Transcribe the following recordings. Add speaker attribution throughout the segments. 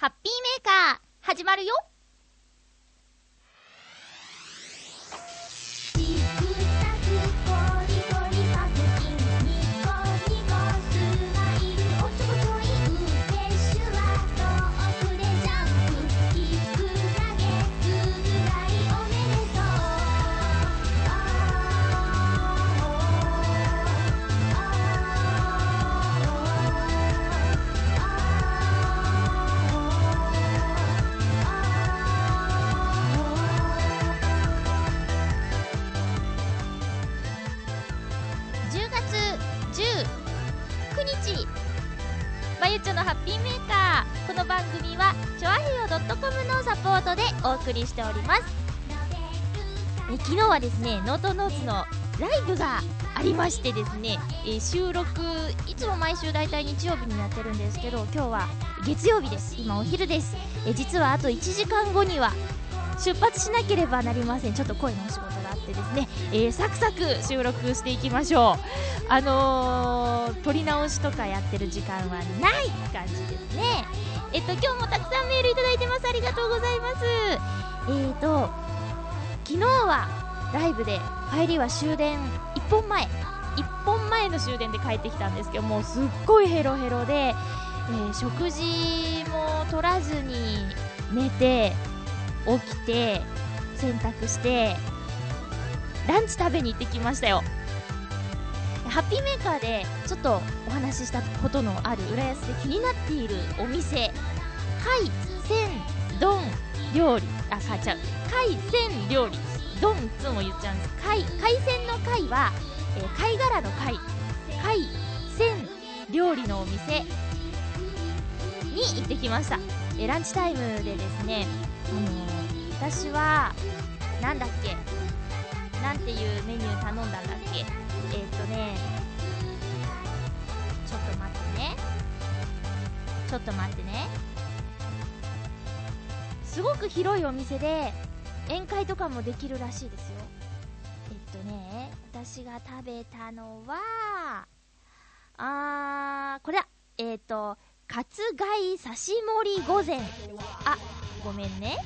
Speaker 1: ハッピーメーカー、始まるよ。
Speaker 2: お
Speaker 1: 送りしております。え昨日はですねノートノーツのライブがありましてですね、えー収録いつも毎週大体日曜日にやってるんですけど今日は月曜日です。今お昼です。え実はあと1時間後には出発しなければなりません。ちょっと声のお仕事があってですね、えーサクサク収録していきましょう。あのー、撮り直しとかやってる時間はない感じですね。えっと今日もたくさんメールいただいてます。ありがとうございます。えーと昨日はライブで帰りは終電1本前。1本前の終電で帰ってきたんですけどもうすっごいヘロヘロで、えー食事も取らずに寝て起きて洗濯してランチ食べに行ってきましたよ。ハッピーメーカーでちょっとお話ししたことのある浦安で気になっているお店。海鮮丼料理。あかちゃう。海鮮料理。丼いつも言っちゃうんです。海海鮮の貝は、えー貝殻の貝。海鮮料理のお店。に行ってきました、えーランチタイムでですねあの私はなんだっけ？なんていうメニュー頼んだんだっけ？えーっとねちょっと待ってね。ちょっと待ってね。すごく広いお店で宴会とかもできるらしいですよ。えっとね私が食べたのはあーこれだ。えっ、とカツ貝刺し盛り御膳。あごめんね。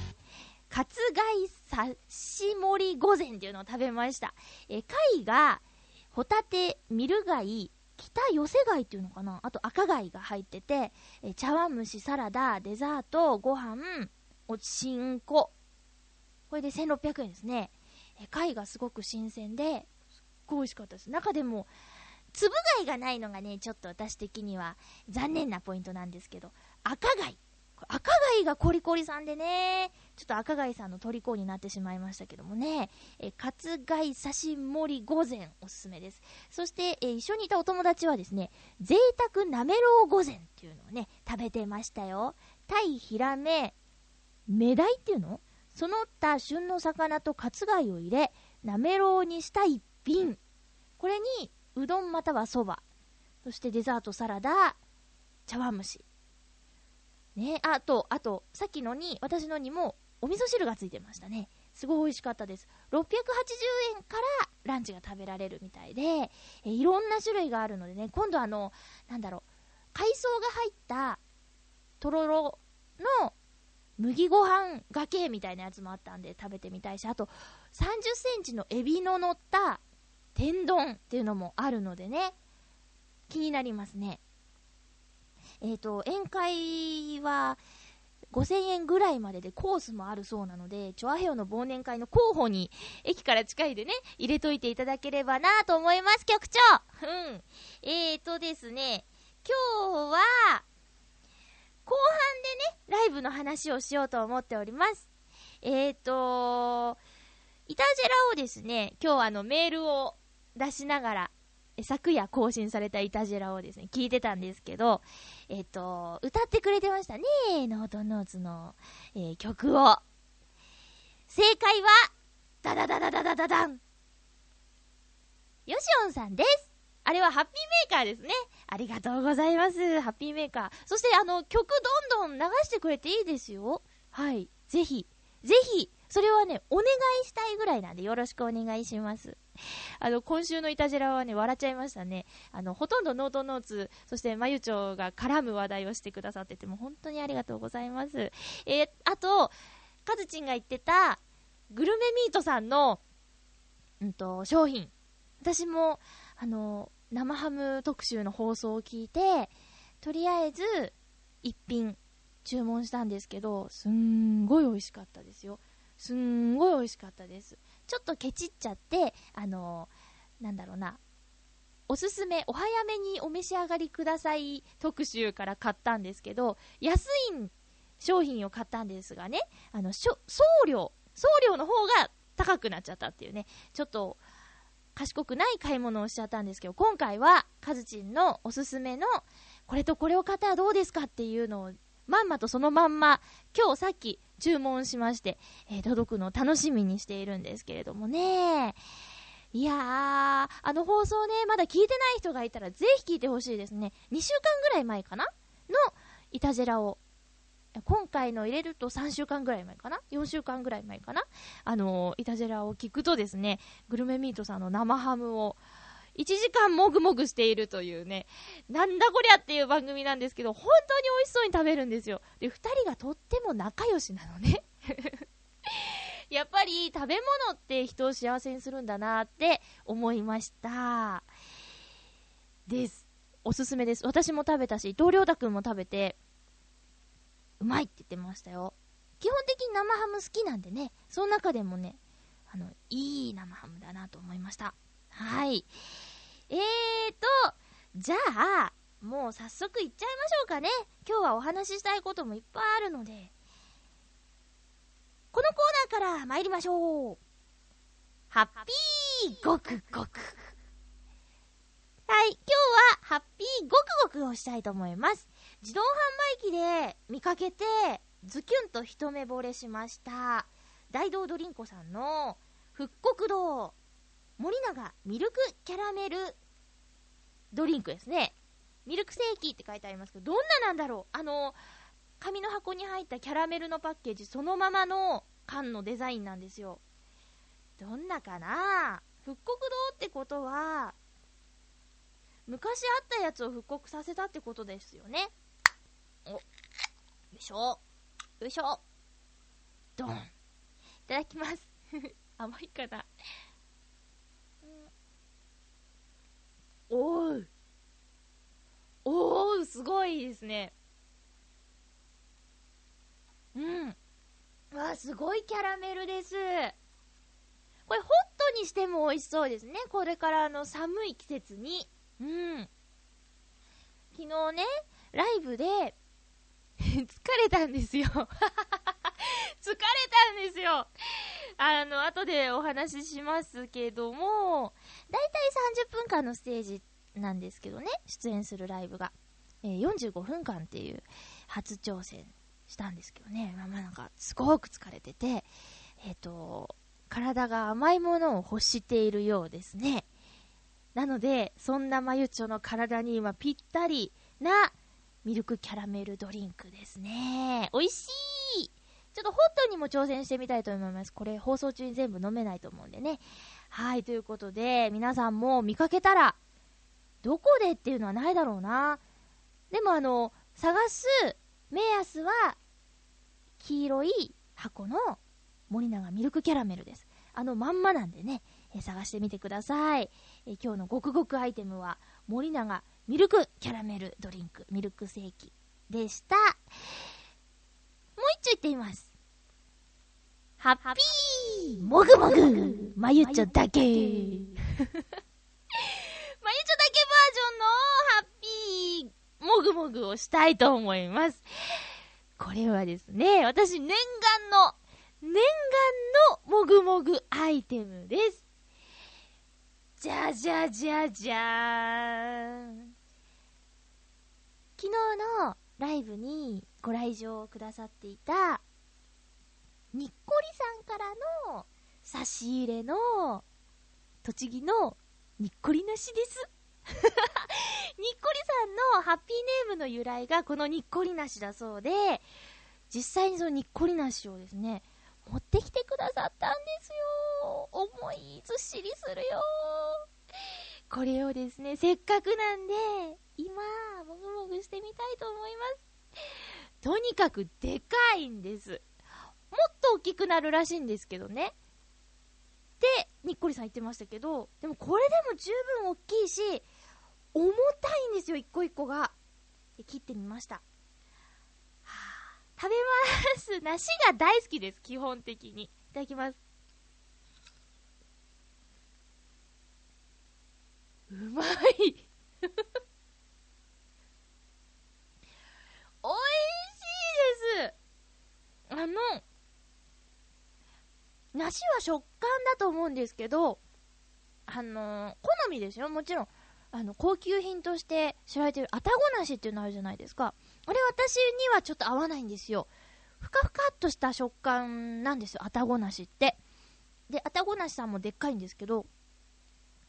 Speaker 1: カツ貝刺し盛り御膳っていうのを食べました。え貝が、ホタテ、ミル貝、北寄せ貝っていうのかな？あと赤貝が入ってて、え茶碗蒸し、サラダ、デザート、ご飯、おちんこ。これで1600円ですね。え貝がすごく新鮮で、すっごい美味しかったです。中でも、粒貝がないのがね、ちょっと私的には残念なポイントなんですけど、赤貝。赤貝がコリコリさんでね、ちょっと赤貝さんの虜になってしまいましたけどもね、えー、カツ貝刺し盛り御膳おすすめです。そして、えー一緒にいたお友達はですね、贅沢なめろう御膳っていうのをね、食べてましたよ。タイ、ヒラメ、メダイっていうの？その他旬の魚とカツ貝を入れ、なめろうにした一品。これに、うどんまたはそば。そしてデザートサラダ、茶碗蒸し。ね、あと、あと、さっきのに、私のにも、お味噌汁がついてましたね。すごい美味しかったです。680円からランチが食べられるみたいで、えいろんな種類があるのでね、今度あの、なんだろう、海藻が入った、とろろの麦ご飯がけみたいなやつもあったんで食べてみたいし、あと、30センチのエビの乗った天丼っていうのもあるのでね、気になりますね。えっ、と、宴会は5000円ぐらいまででコースもあるそうなので、チョアヘヨの忘年会の候補に駅から近いでね、入れといていただければなと思います、局長うん。えーとですね、今日は、後半でね、ライブの話をしようと思っております。えーと、イタジェラをですね、今日あのメールを出しながら、昨夜更新されたイタジェラをですね、聞いてたんですけど、えっ、と、歌ってくれてましたね、ノートノーツの、えー曲を。正解は、ダダダダダダダダン。ヨシオンさんです。あれはハッピーメーカーですね。ありがとうございます。ハッピーメーカー。そして、あの、曲どんどん流してくれていいですよ。はい。ぜひ、ぜひ、それはね、お願いしたいぐらいなんでよろしくお願いします。あの、今週のイタジェラはね、笑っちゃいましたね。あの、ほとんどノートノーツ、そしてまゆちょが絡む話題をしてくださってて、も本当にありがとうございます。えーあと、カズチンが言ってた、グルメミートさんの、うんと、商品。私も、あの、生ハム特集の放送を聞いて、とりあえず、一品注文したんですけど、すんごい美味しかったですよ。すんごい美味しかったです。ちょっとケチっちゃって、あのなんだろうな、おすすめ、お早めにお召し上がりください。特集から買ったんですけど、安い商品を買ったんですがね、あの、送料、送料の方が高くなっちゃったっていうね、ちょっと賢くない買い物をしちゃったんですけど、今回はカズチンのおすすめの、これとこれを買ったらどうですかっていうのを、まんまとそのまんま、今日さっき注文しまして、えー届くのを楽しみにしているんですけれどもね。いやー、あの放送ね、まだ聞いてない人がいたらぜひ聞いてほしいですね。2週間ぐらい前かな？のイタジェラを。今回の入れると3週間ぐらい前かな ?4 週間ぐらい前かな？あの、イタジェラを聞くとですね、グルメミートさんの生ハムを1時間もぐもぐしているというね、なんだこりゃっていう番組なんですけど、本当に美味しそうに食べるんですよ。で、2人がとっても仲良しなのね。やっぱり食べ物って人を幸せにするんだなって思いました。です。おすすめです。私も食べたし、伊藤亮太くんも食べて、うまいって言ってましたよ。基本的に生ハム好きなんでね、その中でもね、あの、いい生ハムだなと思いました。はい。えーと、じゃあ、もう早速いっちゃいましょうかね。今日はお話ししたいこともいっぱいあるので、このコーナーから参りましょう。ハッピーごくごく。はい、今日はハッピーごくごくをしたいと思います。自動販売機で見かけて、ズキュンと一目惚れしました。大道ドリンコさんの復刻堂森永ミルクキャラメルドリンクですね。ミルクセーキって書いてありますけど、どんななんだろうあの、紙の箱に入ったキャラメルのパッケージそのままの缶のデザインなんですよ。どんなかな復刻堂ってことは、昔あったやつを復刻させたってことですよね。お、よいしょ。よいしょ。ドン。いただきます。甘いかな。うんおーおーすごいですね。うん。わあ、すごいキャラメルです。これ、ホットにしても美味しそうですね。これからの寒い季節に。うん。昨日ね、ライブで、疲れたんですよ。疲れたんですよ。あの、後でお話ししますけども、だいたい30分間のステージなんですけどね、出演するライブが。えー45分間っていう初挑戦したんですけどね、まあまあなんか、すごく疲れてて、えっ、と、体が甘いものを欲しているようですね。なので、そんなまゆちょの体に今ぴったりなミルクキャラメルドリンクですね。美味しいちょっとホットにも挑戦してみたいと思います。これ放送中に全部飲めないと思うんでね。はい、ということで、皆さんも見かけたら、どこでっていうのはないだろうな。でもあの、探す目安は、黄色い箱の森永ミルクキャラメルです。あのまんまなんでね、え探してみてください。え今日のごくごくアイテムは、森永ミルクキャラメルドリンク、ミルクセーキでした。もう一丁言ってみます。ハッピーもぐもぐまゆちょだけ まゆちょだけバージョンのハッピーもぐもぐをしたいと思います。これはですね、私念願の、念願のもぐもぐアイテムです。じゃじゃじゃじゃーん。昨日のライブにご来場くださっていた、にっこりさんからの差し入れの、栃木のにっこりなしです。にっこりさんのハッピーネームの由来がこのにっこりなしだそうで、実際にそのにっこりなしをですね、持ってきてくださったんですよ。重い、ずっしりするよ。これをですね、せっかくなんで、今、もぐもぐしてみたいと思います。とにかくでかいんです。もっと大きくなるらしいんですけどね。で、にっこりさん言ってましたけど、でもこれでも十分大きいし、重たいんですよ、一個一個が。で切ってみました。食べます。梨が大好きです、基本的に。いただきます。うまい おいしいですあの、梨は食感だと思うんですけど、あの好みですよ、もちろん。あの、高級品として知られてる、あたご梨っていうのあるじゃないですか。あれ私にはちょっと合わないんですよ。ふかふかっとした食感なんですよ、あたご梨って。で、あたご梨さんもでっかいんですけど、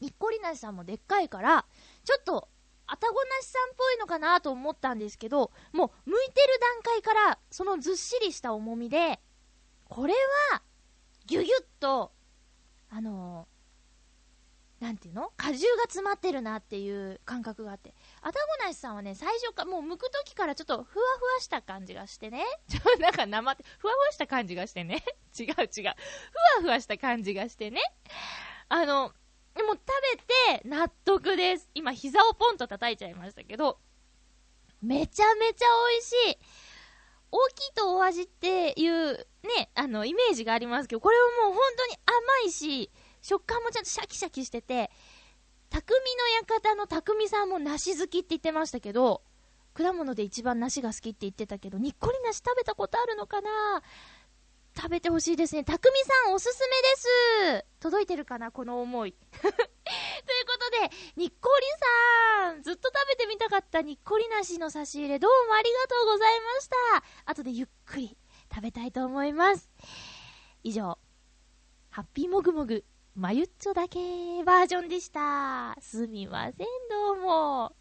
Speaker 1: にっこり梨さんもでっかいから、ちょっと、あたご梨さんっぽいのかなと思ったんですけど、もう、剥いてる段階から、そのずっしりした重みで、これは、ぎゅぎゅっと、あのーなんていうの？果汁が詰まってるなっていう感覚があって。あたごなしさんはね、最初か、もう剥く時からちょっとふわふわした感じがしてね。ちょ、なんか生って、ふわふわした感じがしてね。違う違う。ふわふわした感じがしてね。あの、でも食べて納得です。今膝をポンと叩いちゃいましたけど、めちゃめちゃ美味しい。大きいとお味っていうね、あの、イメージがありますけど、これはもう本当に甘いし、食感もちゃんとシャキシャキしてて、匠の館の匠さんも梨好きって言ってましたけど、果物で一番梨が好きって言ってたけど、にっこり梨食べたことあるのかな？食べてほしいですね。匠さんおすすめです届いてるかなこの思い。ということで、にっこりさんずっと食べてみたかったにっこり梨の差し入れどうもありがとうございました。後でゆっくり食べたいと思います。以上、ハッピーもぐもぐ、まゆっちょだけバージョンでした。すみません、どうも。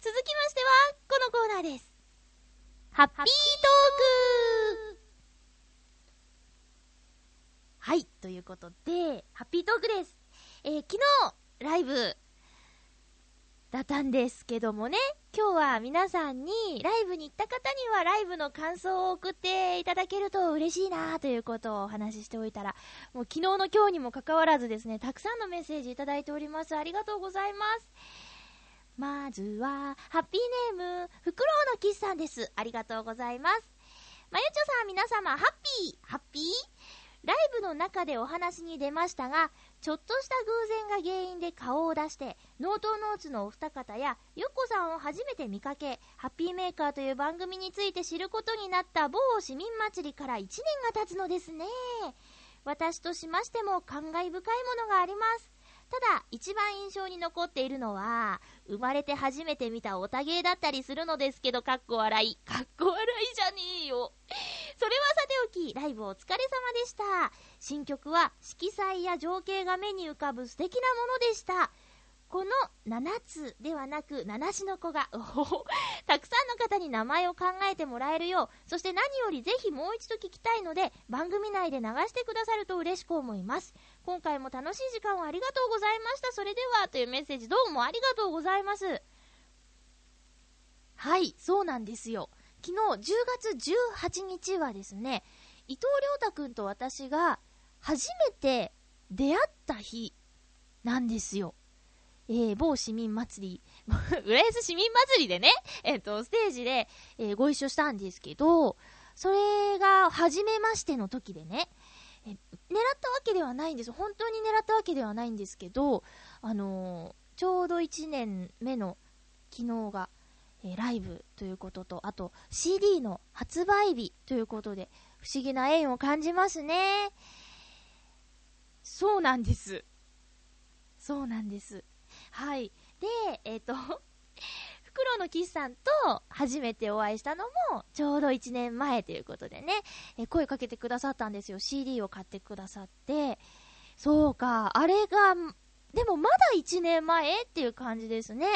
Speaker 1: 続きましては、このコーナーです。ハッピートークはい、ということで、ハッピートークです。えー昨日、ライブ、だったんですけどもね、今日は皆さんに、ライブに行った方にはライブの感想を送っていただけると嬉しいなということをお話ししておいたら、もう昨日の今日にもかかわらずですね、たくさんのメッセージいただいております。ありがとうございます。まずは、ハッピーネーム、フクロウのキスさんです。ありがとうございます。まゆちょさん、皆様、ハッピーハッピー？ライブの中でお話に出ましたが、ちょっとした偶然が原因で顔を出して、ノートノーツのお二方や、ヨッコさんを初めて見かけ、ハッピーメーカーという番組について知ることになった某市民祭りから1年が経つのですね。私としましても感慨深いものがあります。ただ、一番印象に残っているのは、生まれて初めて見たオタゲーだったりするのですけど、かっこ笑い。かっこ笑いじゃねえよ。それはさておき、ライブお疲れ様でした。新曲は色彩や情景が目に浮かぶ素敵なものでした。この7つではなく、七しの子が、たくさんの方に名前を考えてもらえるよう、そして何よりぜひもう一度聞きたいので、番組内で流してくださると嬉しく思います。今回も楽しい時間をありがとうございました。それでは、というメッセージどうもありがとうございます。はい、そうなんですよ。昨日10月18日はですね、伊藤亮太くんと私が初めて出会った日なんですよ。えー、某市民祭り、浦安市民祭りでね、えっ、と、ステージで、えーご一緒したんですけど、それが初めましての時でね、狙ったわけではないんです。本当に狙ったわけではないんですけど、あのーちょうど1年目の昨日が、えーライブということと、あと CD の発売日ということで、不思議な縁を感じますね。そうなんです。そうなんです。はい。で、えっ、と、フクロのキスさんと初めてお会いしたのもちょうど1年前ということでね、え声かけてくださったんですよ。CD を買ってくださって。そうか、あれが、でもまだ1年前っていう感じですね。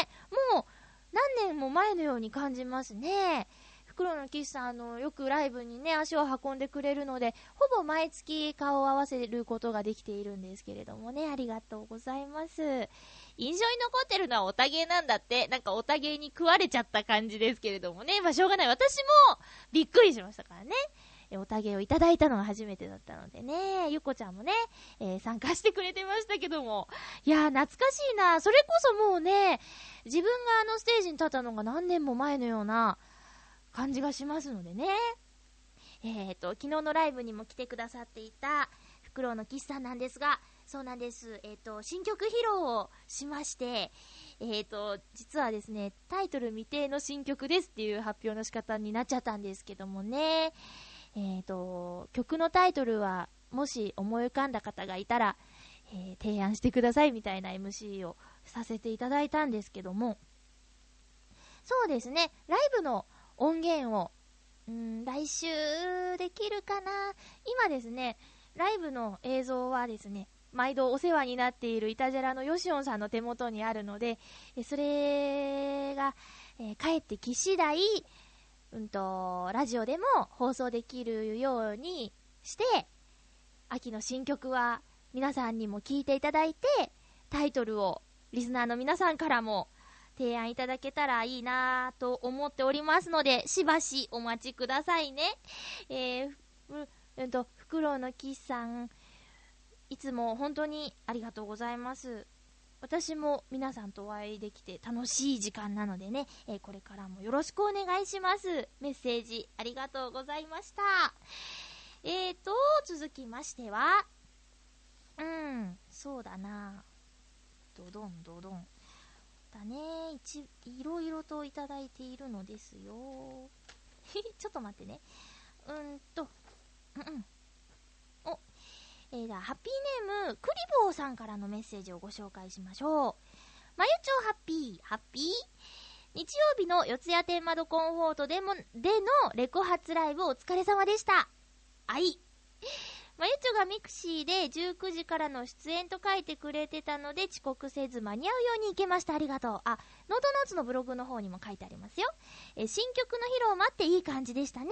Speaker 1: もう何年も前のように感じますね。袋の岸さん、あの、よくライブにね、足を運んでくれるので、ほぼ毎月顔を合わせることができているんですけれどもね、ありがとうございます。印象に残ってるのはオタゲーなんだって、なんかオタゲーに食われちゃった感じですけれどもね、まあしょうがない。私もびっくりしましたからね。えおたげをいただいたのが初めてだったのでね、ゆこちゃんもね、えー参加してくれてましたけども。いやー、懐かしいな。それこそもうね、自分があのステージに立ったのが何年も前のような感じがしますのでね。えーと、昨日のライブにも来てくださっていた、フクロウの岸さんなんですが、そうなんです。えっ、と、新曲披露をしまして、えっ、と、実はですね、タイトル未定の新曲ですっていう発表の仕方になっちゃったんですけどもね。えっ、と、曲のタイトルは、もし思い浮かんだ方がいたら、え提案してくださいみたいな MC をさせていただいたんですけども、そうですね、ライブの音源を、うん、来週できるかな。今ですね、ライブの映像はですね、毎度お世話になっているイタジェラのヨシオンさんの手元にあるので、えそれが、えー帰ってき次第、うんと、ラジオでも放送できるようにして、秋の新曲は皆さんにも聴いていただいて、タイトルをリスナーの皆さんからも提案いただけたらいいなと思っておりますので、しばしお待ちくださいね。えー、ふうんと、フクロウのキスさん、いつも本当にありがとうございます。私も皆さんとお会いできて楽しい時間なのでね、えーこれからもよろしくお願いします。メッセージありがとうございました。えーと、続きましては、うん、そうだな。ドドンドドン。だね、一、いろいろといただいているのですよ。ちょっと待ってね。うんと、うんうん。えー、じゃあ、ハッピーネーム、クリボーさんからのメッセージをご紹介しましょう。まゆちょハッピー、ハッピー日曜日の四谷天窓コンフォートでも、でのレコ発ライブお疲れ様でした。あい。まゆちょがミクシーで19時からの出演と書いてくれてたので遅刻せず間に合うように行けました。ありがとう。あ、ノートノーツのブログの方にも書いてありますよ。え、新曲の披露を待っていい感じでしたね。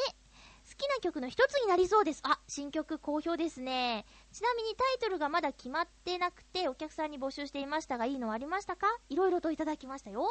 Speaker 1: 好きな曲の一つになりそうです。あ、新曲好評ですね。ちなみにタイトルがまだ決まってなくてお客さんに募集していましたがいいのはありましたか？いろいろといただきましたよ。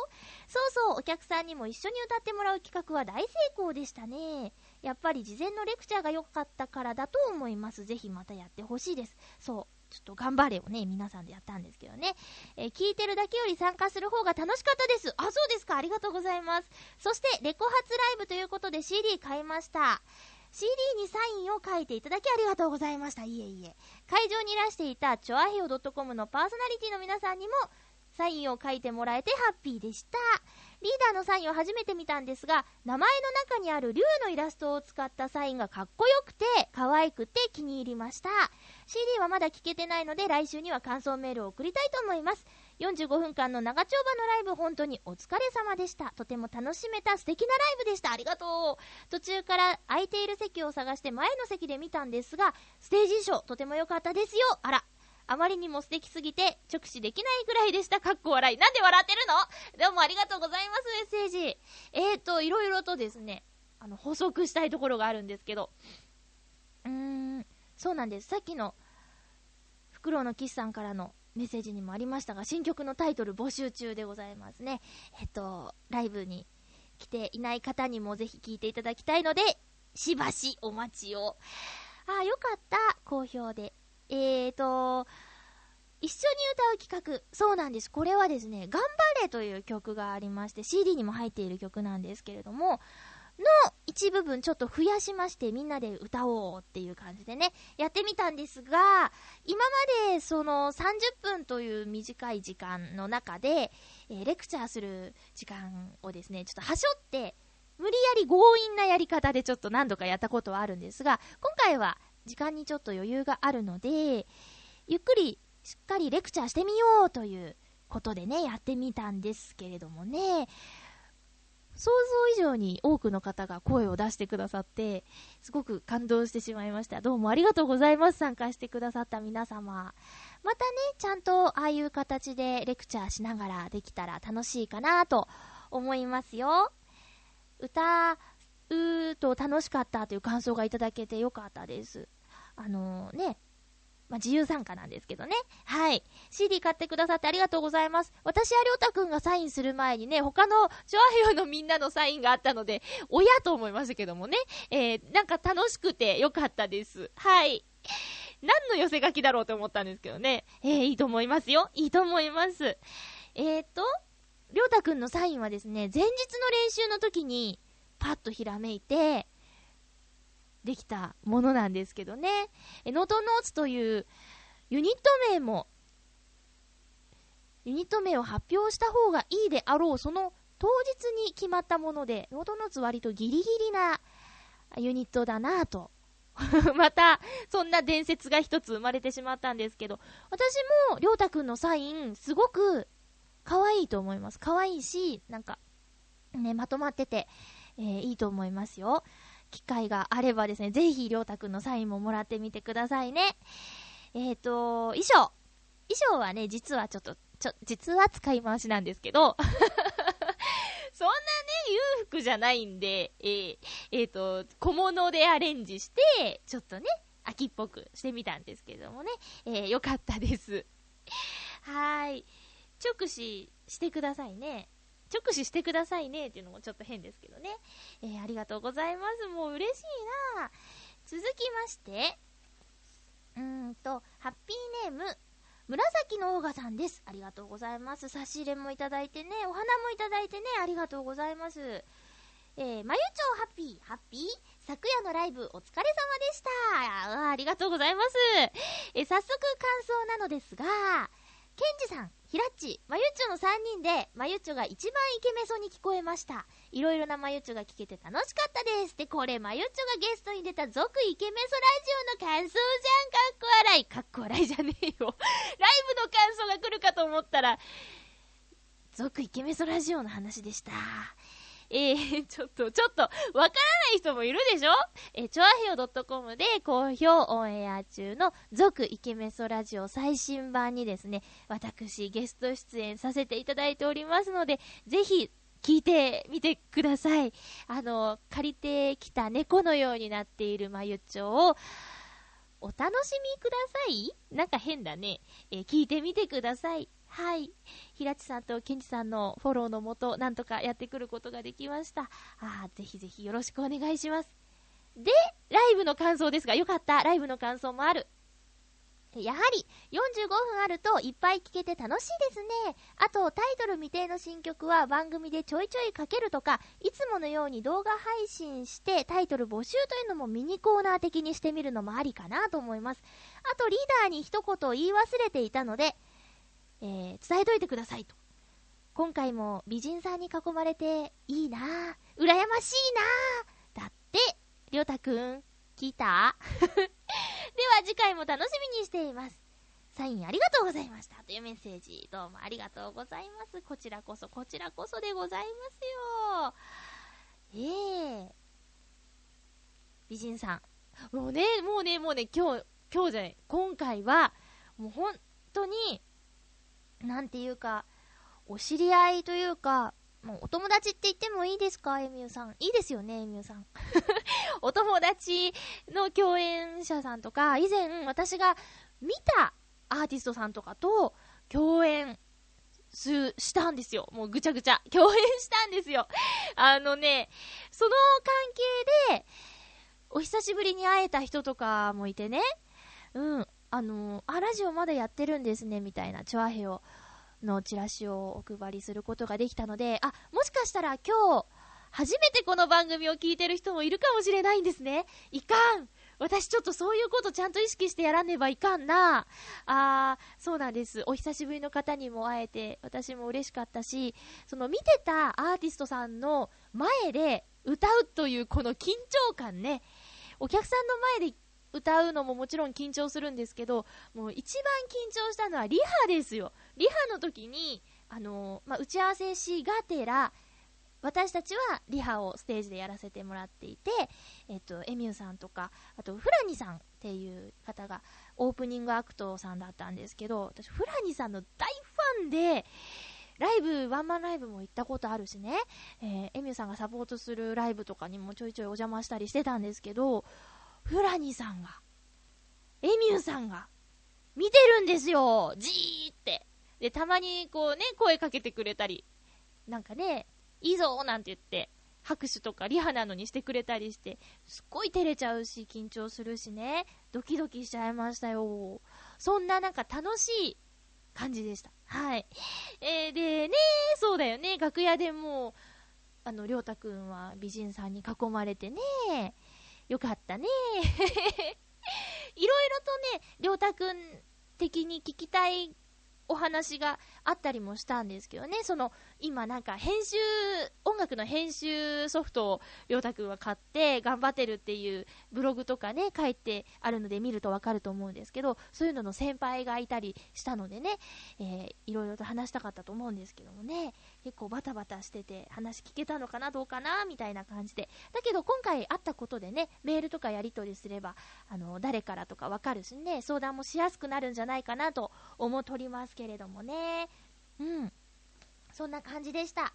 Speaker 1: そうそう、お客さんにも一緒に歌ってもらう企画は大成功でしたね。やっぱり事前のレクチャーが良かったからだと思います。ぜひまたやってほしいです。そう。ちょっと頑張れをね、皆さんでやったんですけどね。えー聞いてるだけより参加する方が楽しかったです。あ、そうですか。ありがとうございます。そして、レコ発ライブということで CD 買いました。CD にサインを書いていただきありがとうございました。いえいえ。会場にいらしていた、チョアヘオ .com のパーソナリティの皆さんにも、サインを書いてもらえてハッピーでした。リーダーのサインを初めて見たんですが、名前の中にある竜のイラストを使ったサインがかっこよくて、可愛くて気に入りました。CD はまだ聞けてないので、来週には感想メールを送りたいと思います。45分間の長丁場のライブ、本当にお疲れ様でした。とても楽しめた素敵なライブでした。ありがとう。途中から空いている席を探して前の席で見たんですが、ステージ衣装、とても良かったですよ。あら。あまりにも素敵すぎて、直視できないぐらいでした。かっこ笑い。なんで笑ってるの？どうもありがとうございます、メッセージ。えーと、いろいろとですね、あの、補足したいところがあるんですけど。うーん、そうなんです。さっきの、フクロウのキスさんからのメッセージにもありましたが、新曲のタイトル募集中でございますね。えっと、ライブに来ていない方にもぜひ聴いていただきたいので、しばしお待ちを。ああ、よかった。好評で。えーと、一緒に歌う企画。そうなんです。これはですね、頑張れという曲がありまして、CD にも入っている曲なんですけれども、の一部分ちょっと増やしまして、みんなで歌おうっていう感じでね、やってみたんですが、今までその30分という短い時間の中で、えーレクチャーする時間をですね、ちょっとはしょって、無理やり強引なやり方でちょっと何度かやったことはあるんですが、今回は時間にちょっと余裕があるので、ゆっくりしっかりレクチャーしてみようということでね、やってみたんですけれどもね、想像以上に多くの方が声を出してくださって、すごく感動してしまいました。どうもありがとうございます。参加してくださった皆様。またね、ちゃんとああいう形でレクチャーしながらできたら楽しいかなと思いますよ。歌うと楽しかったという感想がいただけてよかったです。あのね、まあ、自由参加なんですけどね。はい。CD 買ってくださってありがとうございます。私やりょうたくんがサインする前にね、他のジョアヘヨのみんなのサインがあったので、親と思いましたけどもね。えー、なんか楽しくてよかったです。はい。何の寄せ書きだろうと思ったんですけどね。えー、いいと思いますよ。いいと思います。えーと、りょうたくんのサインはですね、前日の練習の時に、パッとひらめいて、できたものなんですけどね。えノートノーツというユニット名も、ユニット名を発表した方がいいであろう、その当日に決まったもので、ノートノーツ割とギリギリなユニットだなぁと。また、そんな伝説が一つ生まれてしまったんですけど、私も、りょうたくんのサイン、すごく可愛いと思います。可愛いし、なんか、ね、まとまってて、えーいいと思いますよ。機会があればですね、ぜひ、りょうたくんのサインももらってみてくださいね。えっ、と、衣装。衣装はね、実はちょっと、ちょ、実は使い回しなんですけど、そんなね、裕福じゃないんで、えーえーと、小物でアレンジして、ちょっとね、秋っぽくしてみたんですけどもね、えーよかったです。はーい。直視してくださいね。直視してくださいねっていうのもちょっと変ですけどね。えーありがとうございます。もう嬉しいな続きまして、うーんと、ハッピーネーム、紫のオーガさんです。ありがとうございます。差し入れもいただいてね、お花もいただいてね、ありがとうございます。えー、まゆちょうハッピー、ハッピー昨夜のライブお疲れ様でした。あありがとうございます。えー早速感想なのですが、ケンジさん、ひらっち、まゆっちょの3人で、まゆっちょが一番イケメソに聞こえました。いろいろなまゆっちょが聞けて楽しかったです。で、これ、まゆっちょがゲストに出た続イケメソラジオの感想じゃん。かっこ笑い。かっこ笑いじゃねえよ。ライブの感想が来るかと思ったら、続イケメソラジオの話でした。えー、ちょっと、ちょっと、わからない人もいるでしょ？えー、チョアヘオ .com で好評オンエア中の続イケメソラジオ最新版にですね、私ゲスト出演させていただいておりますので、ぜひ聞いてみてください。あの、借りてきた猫のようになっているまゆちょを、お楽しみください？なんか変だね。えー聞いてみてください。はい。ひらちさんとケンジさんのフォローのもと、なんとかやってくることができました。あーぜひぜひよろしくお願いします。で、ライブの感想ですが、よかった。ライブの感想もある。やはり、45分あるといっぱい聴けて楽しいですね。あと、タイトル未定の新曲は番組でちょいちょいかけるとか、いつものように動画配信してタイトル募集というのもミニコーナー的にしてみるのもありかなと思います。あと、リーダーに一言言い忘れていたので、えー伝えといてくださいと。今回も美人さんに囲まれていいなぁ。羨ましいなぁ。だって、りょうたくん、聞いた？では次回も楽しみにしています。サインありがとうございました。というメッセージ、どうもありがとうございます。こちらこそ、こちらこそでございますよ。ええ美人さん。もうね、もうね、もうね、今日、今日じゃない、今回は、もう本当に、なんていうか、お知り合いというか、もうお友達って言ってもいいですかエミューさん。いいですよね、エミューさん。お友達の共演者さんとか、以前私が見たアーティストさんとかと共演す、したんですよ。もうぐちゃぐちゃ。共演したんですよ。あのね、その関係で、お久しぶりに会えた人とかもいてね、うん、あの、あ、ラジオまだやってるんですね、みたいな、チョアヘオのチラシをお配りすることができたので、あ、もしかしたら今日、初めてこの番組を聞いてる人もいるかもしれないんですね。いかん私ちょっとそういうことちゃんと意識してやらねばいかんな。あー、そうなんです。お久しぶりの方にも会えて、私も嬉しかったし、その見てたアーティストさんの前で歌うというこの緊張感ね。お客さんの前で歌うのももちろん緊張するんですけど、もう一番緊張したのはリハですよ。リハの時に、あのーまあ、打ち合わせしがてら、私たちはリハをステージでやらせてもらっていて、えっと、エミューさんとか、あと、フラニさんっていう方がオープニングアクトさんだったんですけど、私、フラニさんの大ファンで、ライブ、ワンマンライブも行ったことあるしね、えーエミューさんがサポートするライブとかにもちょいちょいお邪魔したりしてたんですけど、フラニさんが、エミューさんが、見てるんですよじーって。で、たまにこうね、声かけてくれたり、なんかね、いいぞなんて言って、拍手とかリハなのにしてくれたりして、すっごい照れちゃうし、緊張するしね、ドキドキしちゃいましたよ。そんななんか楽しい感じでした。はい。えー、でね、そうだよね、楽屋でもう、あの、りょうたくんは美人さんに囲まれてね、よかったね。いろいろとね、りょうたくん的に聞きたいお話があったりもしたんですけどね、その、今なんか編集、音楽の編集ソフトをりょうたくんは買って頑張ってるっていうブログとかね、書いてあるので見るとわかると思うんですけど、そういうのの先輩がいたりしたのでね、えーいろいろと話したかったと思うんですけどもね、結構バタバタしてて話聞けたのかな、どうかな、みたいな感じで。だけど今回あったことでね、メールとかやり取りすれば、あの、誰からとかわかるしね、相談もしやすくなるんじゃないかなと思っておりますけれどもね。うん。そんな感じでした。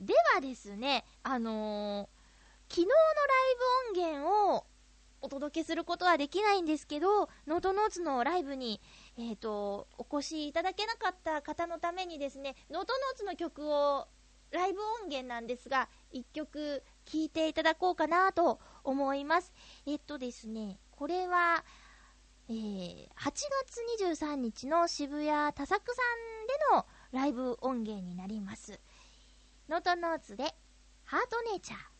Speaker 1: ではですね、あのー昨日のライブ音源をお届けすることはできないんですけど、ノートノーツのライブに、えっ、と、お越しいただけなかった方のためにですね、ノートノーツの曲を、ライブ音源なんですが、一曲聴いていただこうかなと思います。えっとですね、これは、えー8月23日の渋谷多作さんでのライブ音源になります。ノートノーツで、ハートネイチャー。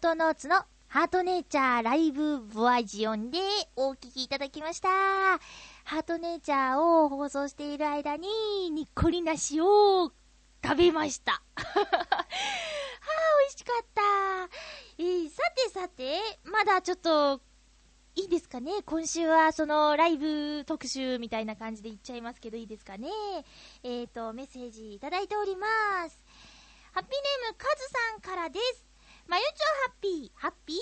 Speaker 1: ートノーツのハートネイチャーライブバージョンでお聴きいただきました。ハートネイチャーを放送している間に、にっこりなしを食べました。はあ、美味しかった。えー、さてさて、まだちょっと、いいですかね？今週はそのライブ特集みたいな感じで言っちゃいますけどいいですかね？えーと、メッセージいただいております。ハッピーネームカズさんからです。まゆちょハッピー、ハッピー？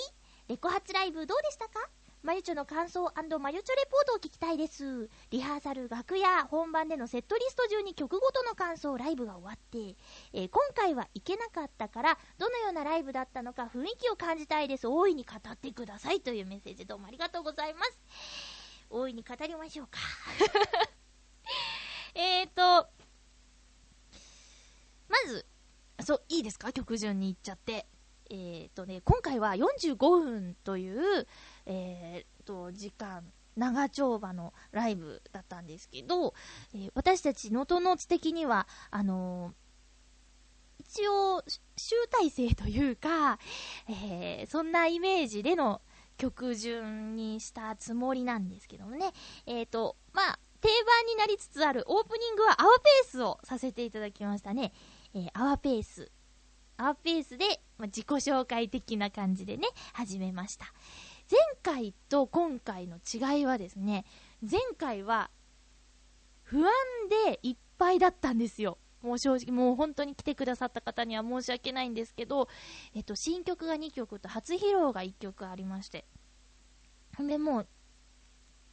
Speaker 1: レコ発ライブどうでしたか？まゆちょの感想まゆちょレポートを聞きたいです。リハーサル、楽屋、本番でのセットリスト中に曲ごとの感想、ライブが終わって、えー今回は行けなかったから、どのようなライブだったのか雰囲気を感じたいです。大いに語ってくださいというメッセージどうもありがとうございます。大いに語りましょうか。えーと、まず、そう、いいですか？曲順に行っちゃって。えーとね、今回は45分という、えーと、時間、長丁場のライブだったんですけど、えー私たち能登ノーツ的には、あの一応、集大成というか、えそんなイメージでの曲順にしたつもりなんですけどもね、えーと、まあ、定番になりつつあるオープニングはアワペースをさせていただきましたね。えー、アワペース。アワペースで、まあ、自己紹介的な感じでね、始めました。前回と今回の違いはですね、前回は不安でいっぱいだったんですよ。もう正直、もう本当に来てくださった方には申し訳ないんですけど、えっと、新曲が2曲と初披露が1曲ありまして、ほんでもう、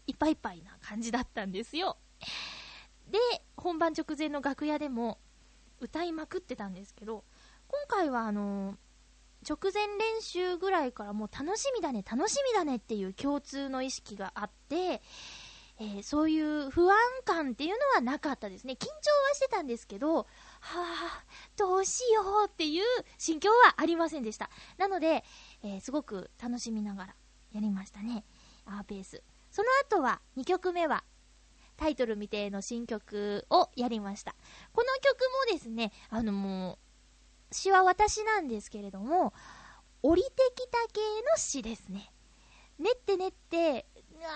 Speaker 1: いっぱいいっぱいな感じだったんですよ。で、本番直前の楽屋でも歌いまくってたんですけど、今回はあの直前練習ぐらいからもう楽しみだね、楽しみだねっていう共通の意識があって、えーそういう不安感っていうのはなかったですね。緊張はしてたんですけど、はあ、どうしようっていう心境はありませんでした。なので、えーすごく楽しみながらやりましたね。アーペース。その後は、2曲目は、タイトル未定の新曲をやりました。この曲もですね、あのもう、詩は私なんですけれども、降りてきた系の詩ですね。練って練って、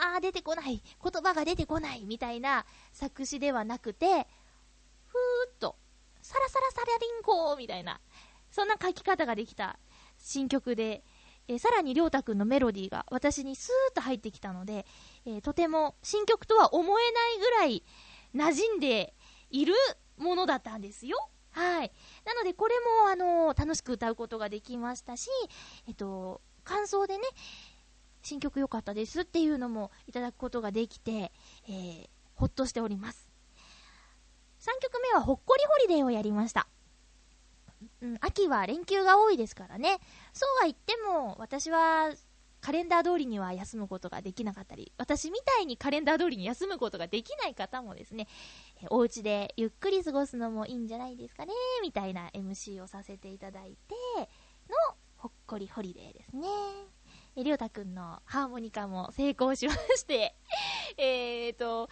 Speaker 1: あー出てこない、言葉が出てこないみたいな作詞ではなくて、ふーっと、サラサラサラリンコみたいな、そんな書き方ができた新曲で、えさらにりょうたくんのメロディーが私にスーッと入ってきたので、えーとても新曲とは思えないぐらい馴染んでいるものだったんですよ。はい。なので、これも、あの楽しく歌うことができましたし、えっと、感想でね、新曲良かったですっていうのもいただくことができて、えーほっとしております。3曲目は、ほっこりホリデーをやりました。うん、秋は連休が多いですからね。そうは言っても、私はカレンダー通りには休むことができなかったり、私みたいにカレンダー通りに休むことができない方もですね、お家でゆっくり過ごすのもいいんじゃないですかね、みたいな MC をさせていただいてのほっこりホリデーですね。えりょうたくんのハーモニカも成功しまして、えーと、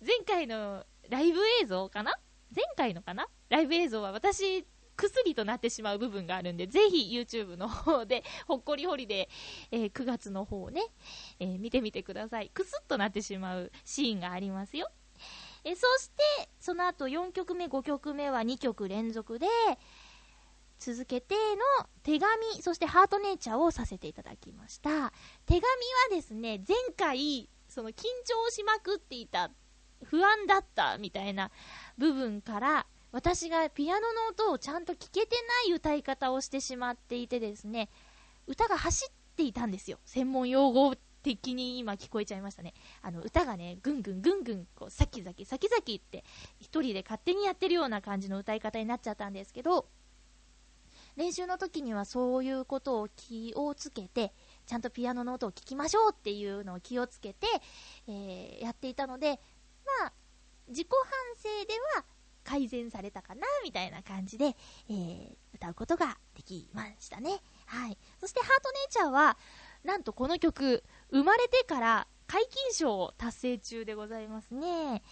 Speaker 1: 前回のライブ映像かな？前回のかな？ライブ映像は私、くすっとなってしまう部分があるんで、ぜひ YouTube の方で、ほっこりホリデー、えー9月の方ね、えー見てみてください。くすっとなってしまうシーンがありますよ。えそして、その後4曲目、5曲目は2曲連続で、続けての手紙、そしてハートネイチャーをさせていただきました。手紙はですね、前回、その緊張しまくっていた、不安だったみたいな部分から、私がピアノの音をちゃんと聞けてない歌い方をしてしまっていてですね、歌が走っていたんですよ。専門用語的に今聞こえちゃいましたね。あの、歌がね、ぐんぐんぐんぐん、こう、先々先々って、一人で勝手にやってるような感じの歌い方になっちゃったんですけど、練習の時にはそういうことを気をつけて、ちゃんとピアノの音を聞きましょうっていうのを気をつけて、えーやっていたので、まあ、自己反省では改善されたかな、みたいな感じで、えー歌うことができましたね。はい。そして、ハートネイチャーは、なんとこの曲、生まれてから解禁賞を達成中でございますね。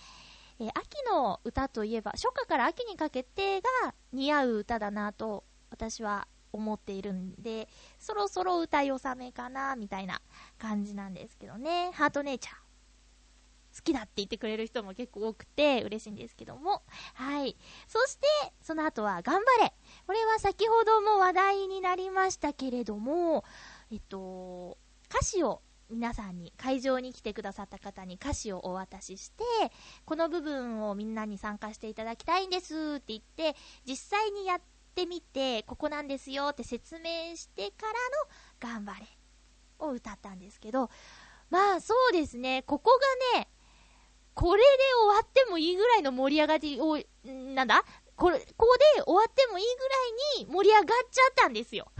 Speaker 1: えー秋の歌といえば、初夏から秋にかけてが似合う歌だなと、私は思っているんで、そろそろ歌い納めかな、みたいな感じなんですけどね。ハートネイチャー。好きだって言ってくれる人も結構多くて嬉しいんですけども。はい。そして、その後は頑張れ。これは先ほども話題になりましたけれども、えっと、歌詞を皆さんに、会場に来てくださった方に歌詞をお渡しして、この部分をみんなに参加していただきたいんですって言って、実際にやってみて、ここなんですよって説明してからの頑張れを歌ったんですけど、まあそうですね、ここがね、これで終わってもいいぐらいの盛り上がりを、なんだ？これ、ここで終わってもいいぐらいに盛り上がっちゃったんですよ。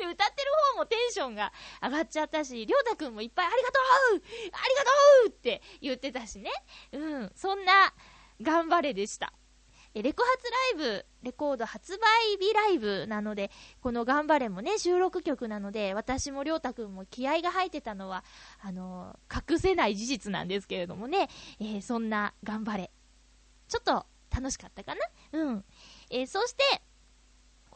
Speaker 1: で、歌ってる方もテンションが上がっちゃったし、りょうたくんもいっぱいありがとうありがとうって言ってたしね。うん、そんな、頑張れでした。えレコ発ライブ、レコード発売日ライブなので、この頑張れもね、収録曲なので、私もりょうたくんも気合が入ってたのは、あのー隠せない事実なんですけれどもね、えーそんな頑張れ。ちょっと楽しかったかな？うん。えーそして、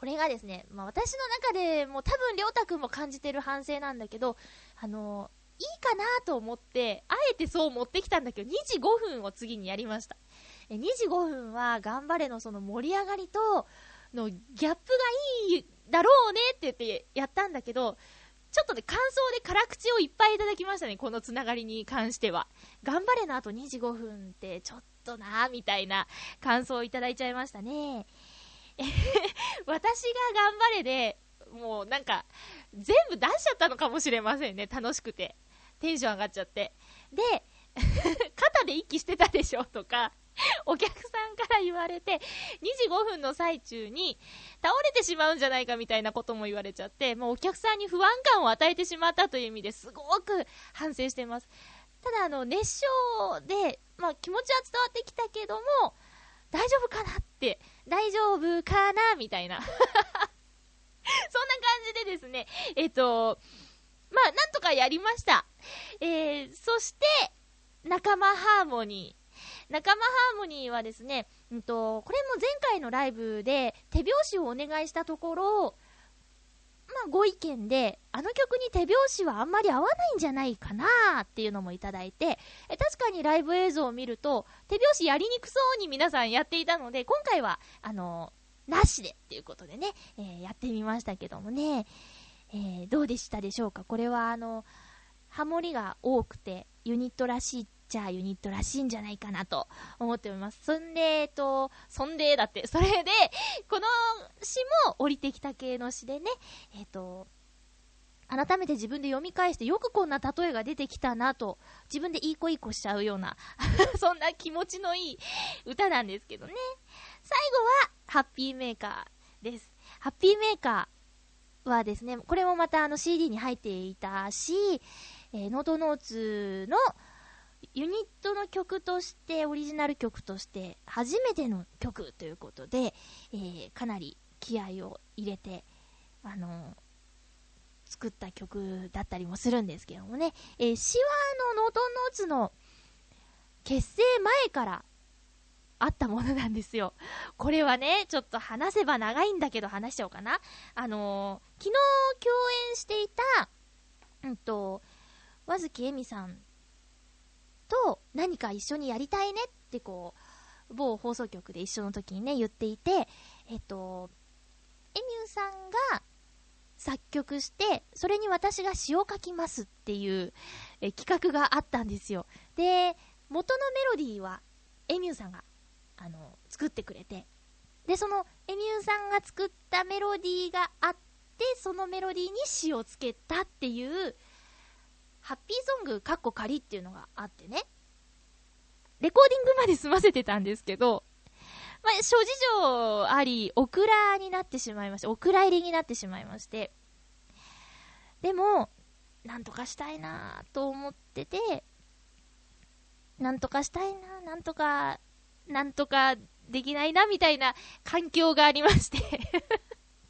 Speaker 1: これがですね、まあ、私の中でも多分りょうたくんも感じてる反省なんだけど、あのーいいかなと思って、あえてそう持ってきたんだけど、2時5分を次にやりました。え2時5分は頑張れのその盛り上がりとのギャップがいいだろうねって言ってやったんだけど、ちょっとね、感想で辛口をいっぱいいただきましたね、このつながりに関しては。頑張れの後2時5分ってちょっとなみたいな感想をいただいちゃいましたね。私が頑張れで、もうなんか、全部出しちゃったのかもしれませんね、楽しくて。テンション上がっちゃって。で、肩で息してたでしょとか、お客さんから言われて、2時5分の最中に倒れてしまうんじゃないかみたいなことも言われちゃって、もうお客さんに不安感を与えてしまったという意味ですごく反省してます。ただ、あの、熱唱で、まあ気持ちは伝わってきたけども、大丈夫かなって、大丈夫かな？みたいな。そんな感じでですね、えっと、まあ、なんとかやりました。えー、そして、仲間ハーモニー。仲間ハーモニーはですね、うんと、これも前回のライブで手拍子をお願いしたところ、あ、ご意見で、あの曲に手拍子はあんまり合わないんじゃないかなっていうのもいただいて、え確かにライブ映像を見ると、手拍子やりにくそうに皆さんやっていたので、今回は、あのなしでっていうことでね、えーやってみましたけどもね、えーどうでしたでしょうか？これはあの、ハモリが多くて、ユニットらしいっちゃユニットらしいんじゃないかなと思っております。そんで、えっと、そんでだって、それで、この詩も降りてきた系の詩でね、えっと、改めて自分で読み返してよくこんな例えが出てきたなと、自分でいい子いい子しちゃうような、そんな気持ちのいい歌なんですけどね。最後は、ハッピーメーカーです。ハッピーメーカーはですね、これもまたあの CD に入っていたし、えーノートノーツのユニットの曲として、オリジナル曲として、初めての曲ということで、えーかなり気合を入れて、あの作った曲だったりもするんですけどもね、えー、シワのノートノーツの結成前からあったものなんですよ。これはね、ちょっと話せば長いんだけど話しちゃおうかな。あのー昨日共演していた、うんと、和月恵美さんと何か一緒にやりたいねってこう、某放送局で一緒の時にね、言っていて、えっと、エミューさんが作曲して、それに私が詩を書きますっていうえ企画があったんですよ。で、元のメロディーはエミューさんが、あの、作ってくれて、で、そのエミューさんが作ったメロディーがあって、そのメロディーに詩をつけたっていう、ハッピーソングカッコ仮っていうのがあってね、レコーディングまで済ませてたんですけど、まあ、諸事情あり、オクラになってしまいまして、お蔵入りになってしまいまして、でも、なんとかしたいなと思ってて、なんとかしたいななんとか、なんとかできないなみたいな環境がありまして、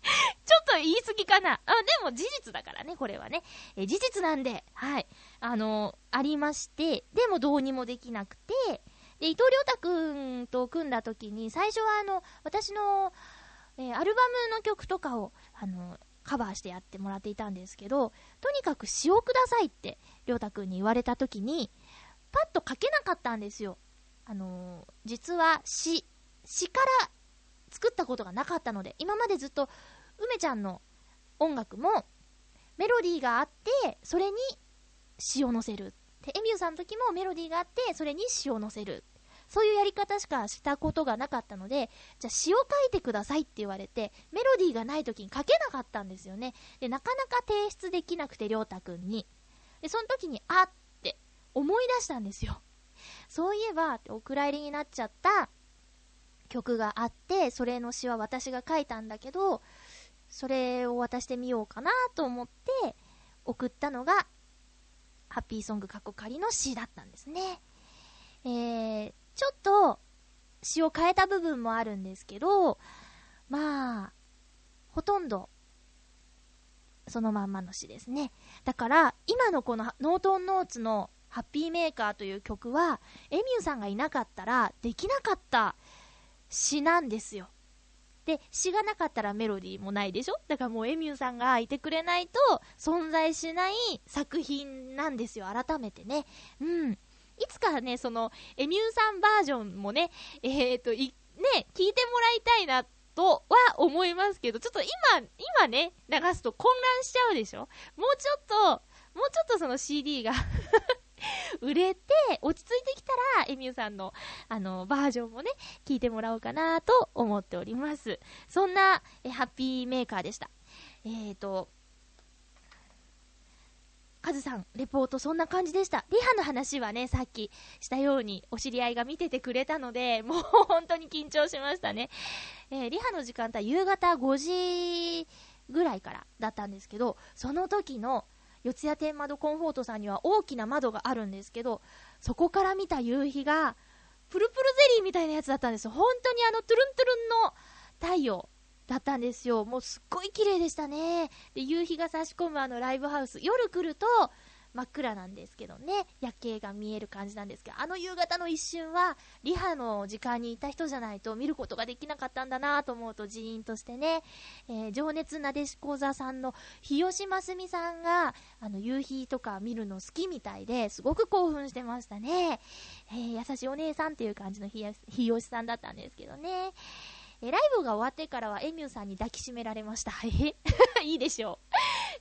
Speaker 1: ちょっと言い過ぎかな。あ、でも事実だからね、これはね。え事実なんで、はい。あの、ありまして、でもどうにもできなくて、で、伊藤良太くんと組んだ時に、最初はあの、私のえーアルバムの曲とかを、あの、カバーしてやってもらっていたんですけど、とにかく詩をくださいって、りょうたくんに言われた時に、パッと書けなかったんですよ。あのー実は詩、詩から作ったことがなかったので、今までずっと、梅ちゃんの音楽も、メロディーがあって、それに詩を乗せる。で、エミューさんの時もメロディーがあって、それに詩を乗せる。そういうやり方しかしたことがなかったので、じゃあ詩を書いてくださいって言われて、メロディーがない時に書けなかったんですよね。で、なかなか提出できなくて、りょうたくんに。で、その時に、あって思い出したんですよ。そういえば、お蔵入りになっちゃった曲があって、それの詩は私が書いたんだけど、それを渡してみようかなと思って、送ったのが、ハッピーソング過去仮の詩だったんですね。えー、ちょっと、詩を変えた部分もあるんですけど、まあ、ほとんど、そのまんまの詩ですね。だから、今のこのノートンノーツのハッピーメーカーという曲は、エミューさんがいなかったらできなかった詩なんですよ。で、詩がなかったらメロディーもないでしょ？だからもうエミューさんがいてくれないと存在しない作品なんですよ、改めてね。うん。いつかね、その、エミューさんバージョンもね、えっ、と、い、ね、聞いてもらいたいなとは思いますけど、ちょっと今、今ね、流すと混乱しちゃうでしょ？もうちょっと、もうちょっとその CD が 売れて、落ち着いてきたら、エミューさんの、あの、バージョンもね、聞いてもらおうかなと思っております。そんな、えハッピーメーカーでした。えーと、カズさん、レポートそんな感じでした。リハの話はね、さっきしたようにお知り合いが見ててくれたので、もう本当に緊張しましたね。えーリハの時間帯夕方5時ぐらいからだったんですけど、その時の四谷天窓コンフォートさんには大きな窓があるんですけど、そこから見た夕日が、プルプルゼリーみたいなやつだったんですよ。本当にあの、トゥルントゥルンの太陽だったんですよ。もうすっごい綺麗でしたね。で、夕日が差し込むあのライブハウス、夜来ると真っ暗なんですけどね、夜景が見える感じなんですけど、あの夕方の一瞬は、リハの時間にいた人じゃないと見ることができなかったんだなと思うと、ジーンとしてね、えー情熱なでしこ座さんの日吉ますみさんが、あの、夕日とか見るの好きみたいで、すごく興奮してましたね。えー優しいお姉さんっていう感じの日日吉さんだったんですけどね。えライブが終わってからはエミューさんに抱きしめられました。いいでしょう。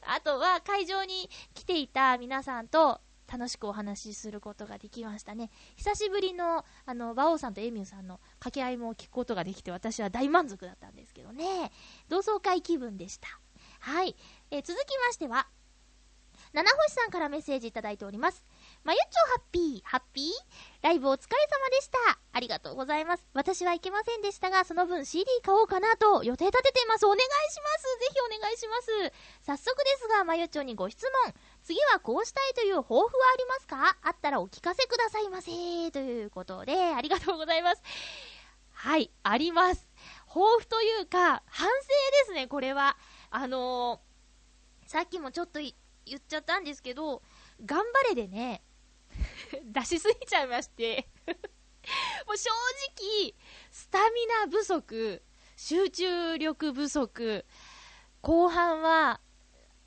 Speaker 1: あとは会場に来ていた皆さんと楽しくお話しすることができましたね。久しぶりの、あの、馬王さんとエミューさんの掛け合いも聞くことができて私は大満足だったんですけどね。同窓会気分でした。はい。え続きましては、七星さんからメッセージいただいております。まゆちょハッピー、ハッピー？ライブお疲れ様でした。ありがとうございます。私は行けませんでしたが、その分 CD 買おうかなと予定立てています。お願いします。ぜひお願いします。早速ですが、まゆちょにご質問。次はこうしたいという抱負はありますか？あったらお聞かせくださいませ。ということで、ありがとうございます。はい、あります。抱負というか、反省ですね、これは。あのーさっきもちょっと言っちゃったんですけど、頑張れでね、出しすぎちゃいまして、もう正直、スタミナ不足、集中力不足、後半は、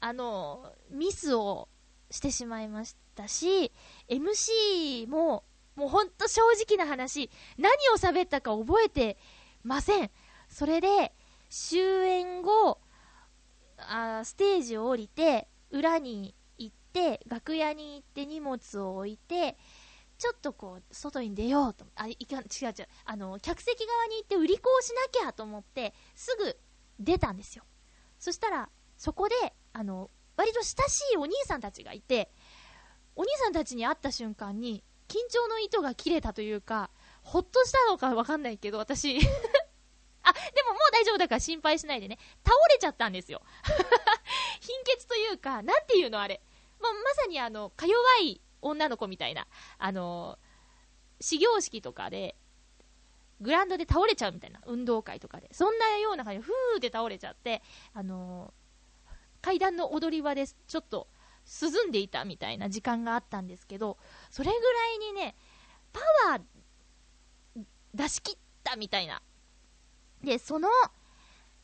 Speaker 1: あの、ミスをしてしまいましたし、MC も、もうほんと正直な話、何を喋ったか覚えてません。それで、終演後、あステージを降りて、裏にて、楽屋に行って荷物を置いて、ちょっとこう、外に出ようと、あ、いかん、違う違う、あの、客席側に行って売り子をしなきゃと思って、すぐ出たんですよ。そしたら、そこで、あの、割と親しいお兄さんたちがいて、お兄さんたちに会った瞬間に、緊張の糸が切れたというか、ほっとしたのかわかんないけど、私、あ、でももう大丈夫だから心配しないでね。倒れちゃったんですよ。貧血というか、なんていうのあれ。まあ、まさにあの、か弱い女の子みたいな、あの、始業式とかで、グラウンドで倒れちゃうみたいな、運動会とかで。そんなような感じで、ふーって倒れちゃって、あの階段の踊り場でちょっと涼んでいたみたいな時間があったんですけど、それぐらいにね、パワー出し切ったみたいな。で、その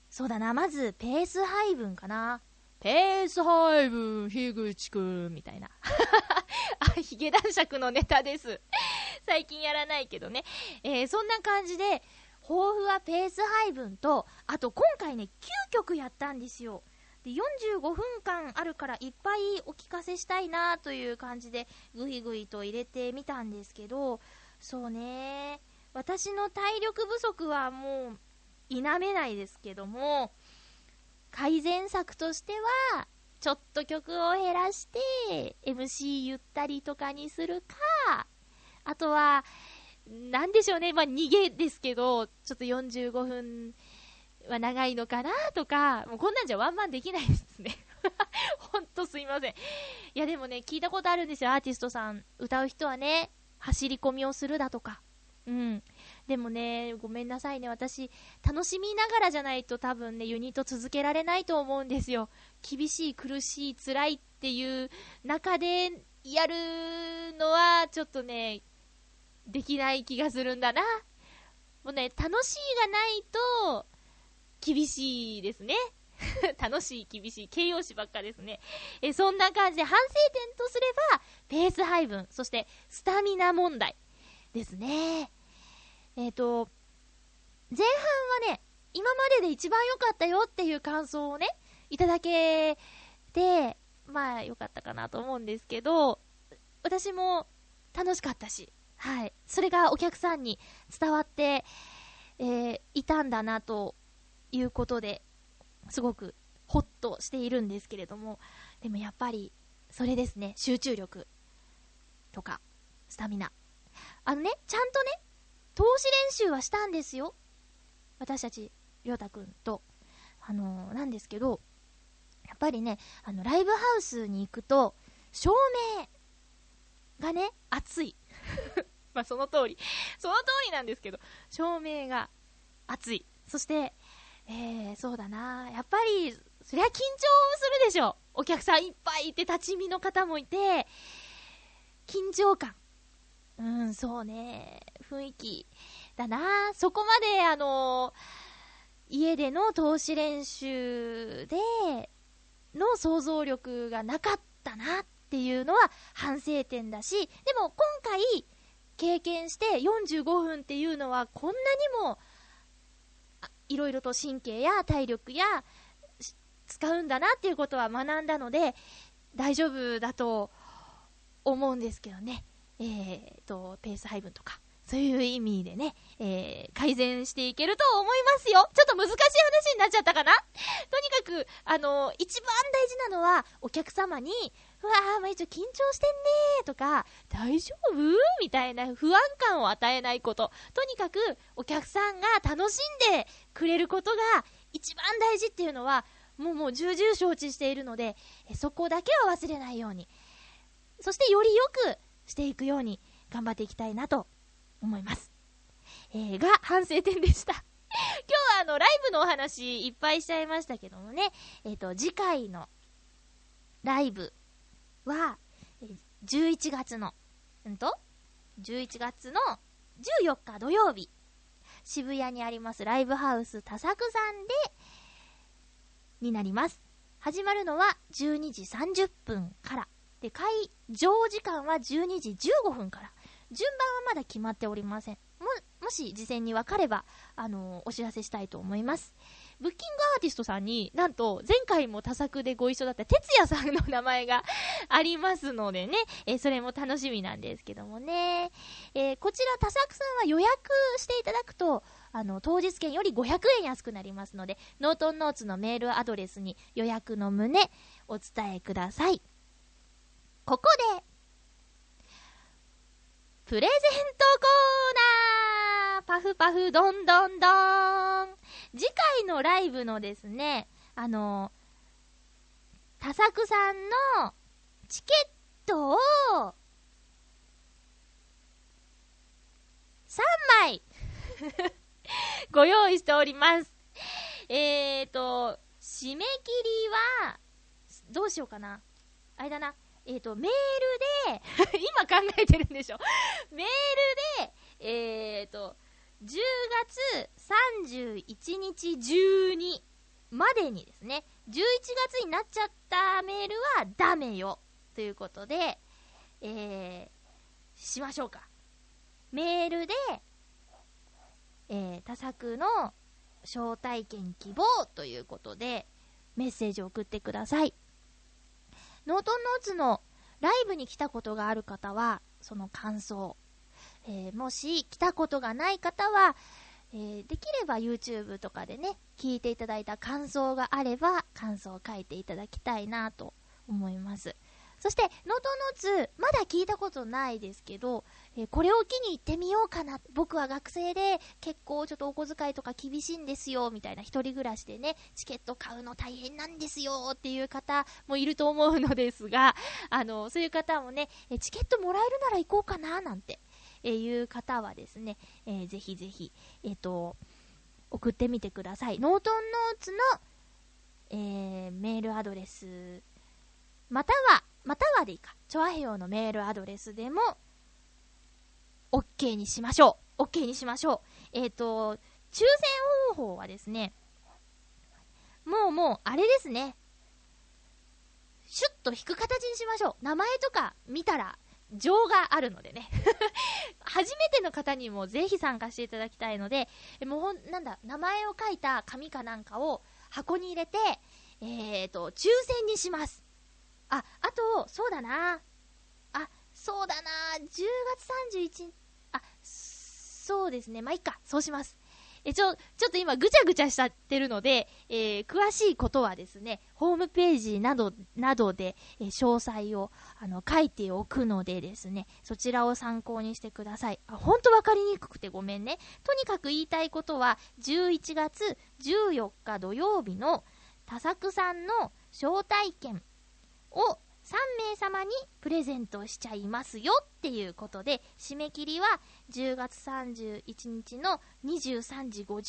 Speaker 1: そうだな、まず、ペース配分かな。ペース配分、樋口くん、みたいな。あ、ヒゲ男爵のネタです。最近やらないけどね。えー、そんな感じで、抱負はペース配分と、あと今回ね、9曲やったんですよ。で、45分間あるからいっぱいお聞かせしたいなという感じで、ぐいぐいと入れてみたんですけど、そうね、私の体力不足はもう、否めないですけども、改善策としては、ちょっと曲を減らして、MC ゆったりとかにするか、あとは、なんでしょうね、まあ、逃げですけど、ちょっと45分は長いのかなとか、もうこんなんじゃワンマンできないですね。ほんとすいません。いやでもね、聞いたことあるんですよ、アーティストさん。歌う人はね、走り込みをするだとか。うん。でもね、ごめんなさいね、私、楽しみながらじゃないと多分ね、ユニット続けられないと思うんですよ。厳しい、苦しい、辛いっていう中でやるのは、ちょっとね、できない気がするんだな。もうね、楽しいがないと、厳しいですね。楽しい、厳しい、形容詞ばっかですね。え、そんな感じで反省点とすれば、ペース配分、そしてスタミナ問題ですね。えっ、と、前半はね、今までで一番良かったよっていう感想をね、いただけて、まあ良かったかなと思うんですけど、私も楽しかったし、はい。それがお客さんに伝わって、えーいたんだなということで、すごくホッとしているんですけれども、でもやっぱり、それですね、集中力とか、スタミナ。あのね、ちゃんとね、投資練習はしたんですよ。私たち、りょうたくんと。あのーなんですけど、やっぱりね、あの、ライブハウスに行くと、照明がね、熱い。まあ、その通り。その通りなんですけど、照明が熱い。そして、えー、そうだなやっぱり、そりゃ緊張するでしょ。お客さんいっぱいいて、立ち見の方もいて、緊張感。うん、そうね。雰囲気だなそこまで、あの家での投資練習での想像力がなかったなっていうのは反省点だし、でも今回経験して45分っていうのはこんなにもいろいろと神経や体力や使うんだなっていうことは学んだので大丈夫だと思うんですけどね。えー、と、ペース配分とか、そういう意味でね、えー改善していけると思いますよ。ちょっと難しい話になっちゃったかな？とにかく、あの一番大事なのは、お客様に、うわー、まいちょ緊張してんねーとか、大丈夫？みたいな不安感を与えないこと。とにかく、お客さんが楽しんでくれることが一番大事っていうのは、もうもう重々承知しているので、そこだけは忘れないように。そしてより良くしていくように頑張っていきたいなと思います。えー、が反省点でした。今日はあの、ライブのお話いっぱいしちゃいましたけどもね、えっ、と、次回のライブは、え11月の、うんと ?11 月の14日土曜日、渋谷にありますライブハウス多作さんで、になります。始まるのは12時30分から。で、会場時間は12時15分から。順番はまだ決まっておりません。も、もし事前に分かれば、あのーお知らせしたいと思います。ブッキングアーティストさんになんと前回も多作でご一緒だった哲也さんの名前が ありますのでね、えーそれも楽しみなんですけどもね。えーこちら多作さんは予約していただくと、あの、当日券より500円安くなりますので、ノートンノーツのメールアドレスに予約の旨お伝えください。ここで、プレゼントコーナーパフパフドンドンドーン次回のライブのですね、あの、多作さんのチケットを、3枚 ご用意しております。えーと、締め切りは、どうしようかな。あれだな。えーと、メールで、今考えてるんでしょ。メールで、えーと、10月31日中にまでにですね、11月になっちゃったメールはダメよ。ということで、えー、しましょうか。メールで、えー、多作の招待券希望ということで、メッセージを送ってください。ノートノーツのライブに来たことがある方は、その感想。えー、もし来たことがない方は、えー、できれば YouTube とかでね、聞いていただいた感想があれば、感想を書いていただきたいなと思います。そして、ノートノーツ、まだ聞いたことないですけど、えー、これを機に行ってみようかな。僕は学生で結構ちょっとお小遣いとか厳しいんですよ、みたいな一人暮らしでね、チケット買うの大変なんですよっていう方もいると思うのですが、あの、そういう方もね、えチケットもらえるなら行こうかな、なんて、えいう方はですね、えー、ぜひぜひ、えっ、ー、と、送ってみてください。ノートンノーツの、えー、メールアドレス、または、またはでいいか、チョアヘヨのメールアドレスでも、OK にしましょう。OK にしましょう。えっ、ー、と、抽選方法はですね、もうもう、あれですね。シュッと引く形にしましょう。名前とか見たら、情があるのでね。初めての方にもぜひ参加していただきたいので、もう、なんだ、名前を書いた紙かなんかを箱に入れて、えっ、ー、と、抽選にします。あ、あと、そうだな。あ、そうだな。10月31日、あ、そうですね。まあ、いいか。そうします。え、ちょ、ちょっと今ぐちゃぐちゃしちゃってるので、えー、詳しいことはですね、ホームページなど、などで、えー、詳細を、あの、書いておくのでですね、そちらを参考にしてください。あ、ほんとわかりにくくてごめんね。とにかく言いたいことは、11月14日土曜日の多作さんの招待券を3名様にプレゼントしちゃいますよっていうことで、締め切りは10月31日の23時59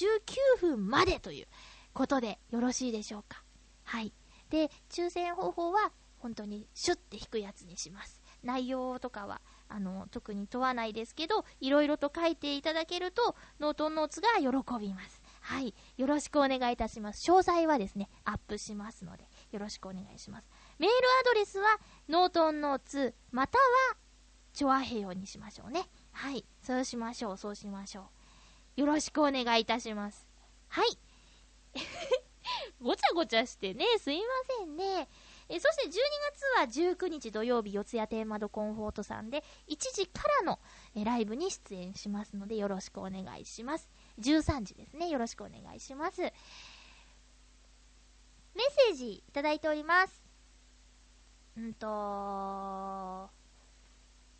Speaker 1: 分までということでよろしいでしょうか。はい。で、抽選方法は本当にシュッて引くやつにします。内容とかは、あの、特に問わないですけど、いろいろと書いていただけると、ノートンノーツが喜びます。はい。よろしくお願いいたします。詳細はですね、アップしますので、よろしくお願いします。メールアドレスは、ノートンノーツ、または、チョアヘヨにしましょうね。はい。そうしましょう、そうしましょう。よろしくお願いいたします。はい。ごちゃごちゃしてね、すいませんね。えそして12月は19日土曜日、四谷テーマドコンフォートさんで、1時からのえライブに出演しますので、よろしくお願いします。13時ですね。よろしくお願いします。メッセージいただいております。うんと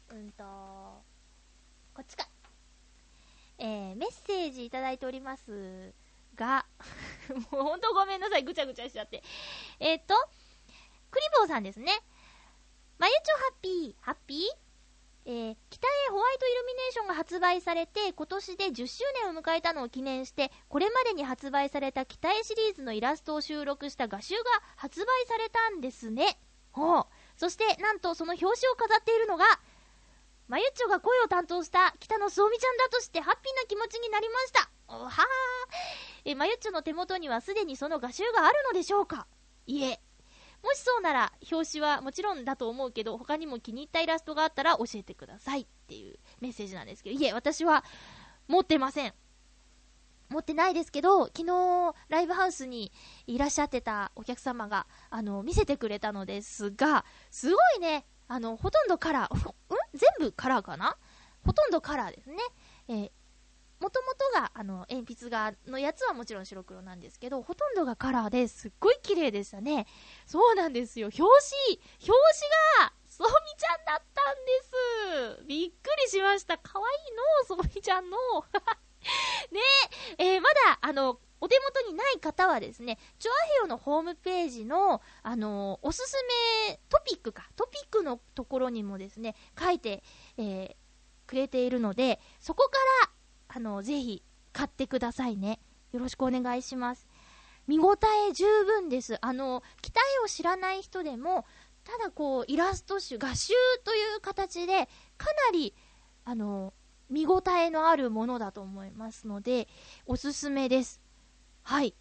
Speaker 1: うんとこっちか。えー、メッセージいただいておりますが、もうほんとごめんなさい、ぐちゃぐちゃしちゃって。えっ、ー、と、クリボーさんですね。まゆちょハッピー、ハッピー？えー、北へホワイトイルミネーションが発売されて、今年で10周年を迎えたのを記念して、これまでに発売された北へシリーズのイラストを収録した画集が発売されたんですね。ほう。そして、なんとその表紙を飾っているのが、まゆっちょが声を担当した北野すおみちゃんだとしてハッピーな気持ちになりました。おはー。え、まゆっちょの手元にはすでにその画集があるのでしょうか？いえ。もしそうなら、表紙はもちろんだと思うけど、他にも気に入ったイラストがあったら教えてくださいっていうメッセージなんですけど、いえ、私は持ってません。持ってないですけど、昨日、ライブハウスにいらっしゃってたお客様が、あの、見せてくれたのですが、すごいね、あの、ほとんどカラー、ん？全部カラーかな？ほとんどカラーですね。えー、もともとが、あの、鉛筆画のやつはもちろん白黒なんですけど、ほとんどがカラーですっごい綺麗でしたね。そうなんですよ。表紙、表紙が、ソミちゃんだったんです。びっくりしました。可愛いの、ソミちゃんの。ねえ、えー、まだ、あの、お手元にない方はですね、チョアヘヨのホームページの、あのー、おすすめトピックか、トピックのところにもですね、書いて、えー、くれているので、そこから、あのー、ぜひ、買ってくださいね。よろしくお願いします。見応え十分です。あの、機体を知らない人でも、ただこう、イラスト集、画集という形で、かなり、あの、見応えのあるものだと思いますので、おすすめです。はい。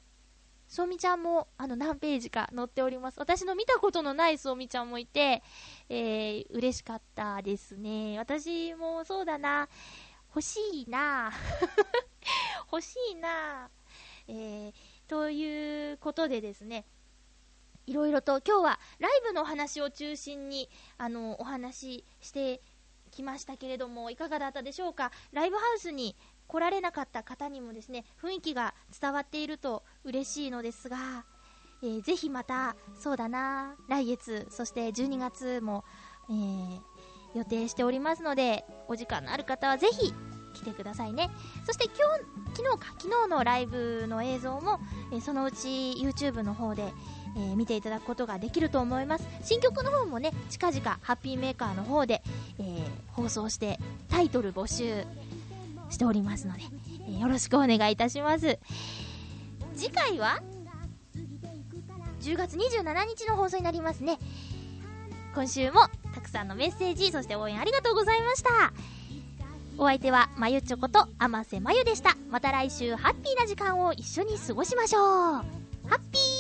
Speaker 1: そうみちゃんも、あの、何ページか載っております。私の見たことのないそうみちゃんもいて、えー、嬉しかったですね。私もそうだな。欲しいな。欲しいな。えー、ということでですね、いろいろと今日はライブのお話を中心に、あの、お話ししてきましたけれども、いかがだったでしょうか？ライブハウスに来られなかった方にもですね、雰囲気が伝わっていると嬉しいのですが、えー、ぜひまた、そうだな、来月、そして12月も、えー、予定しておりますので、お時間のある方はぜひ来てくださいね。そして今日、昨日か、昨日のライブの映像も、えー、そのうち YouTube の方で、えー、見ていただくことができると思います。新曲の方もね近々ハッピーメーカーの方で、えー、放送してタイトル募集しておりますので、えー、よろしくお願いいたします。次回は10月27日の放送になりますね。今週もたくさんのメッセージそして応援ありがとうございました。お相手はまゆちょこと天瀬まゆでした。また来週ハッピーな時間を一緒に過ごしましょう。ハッピー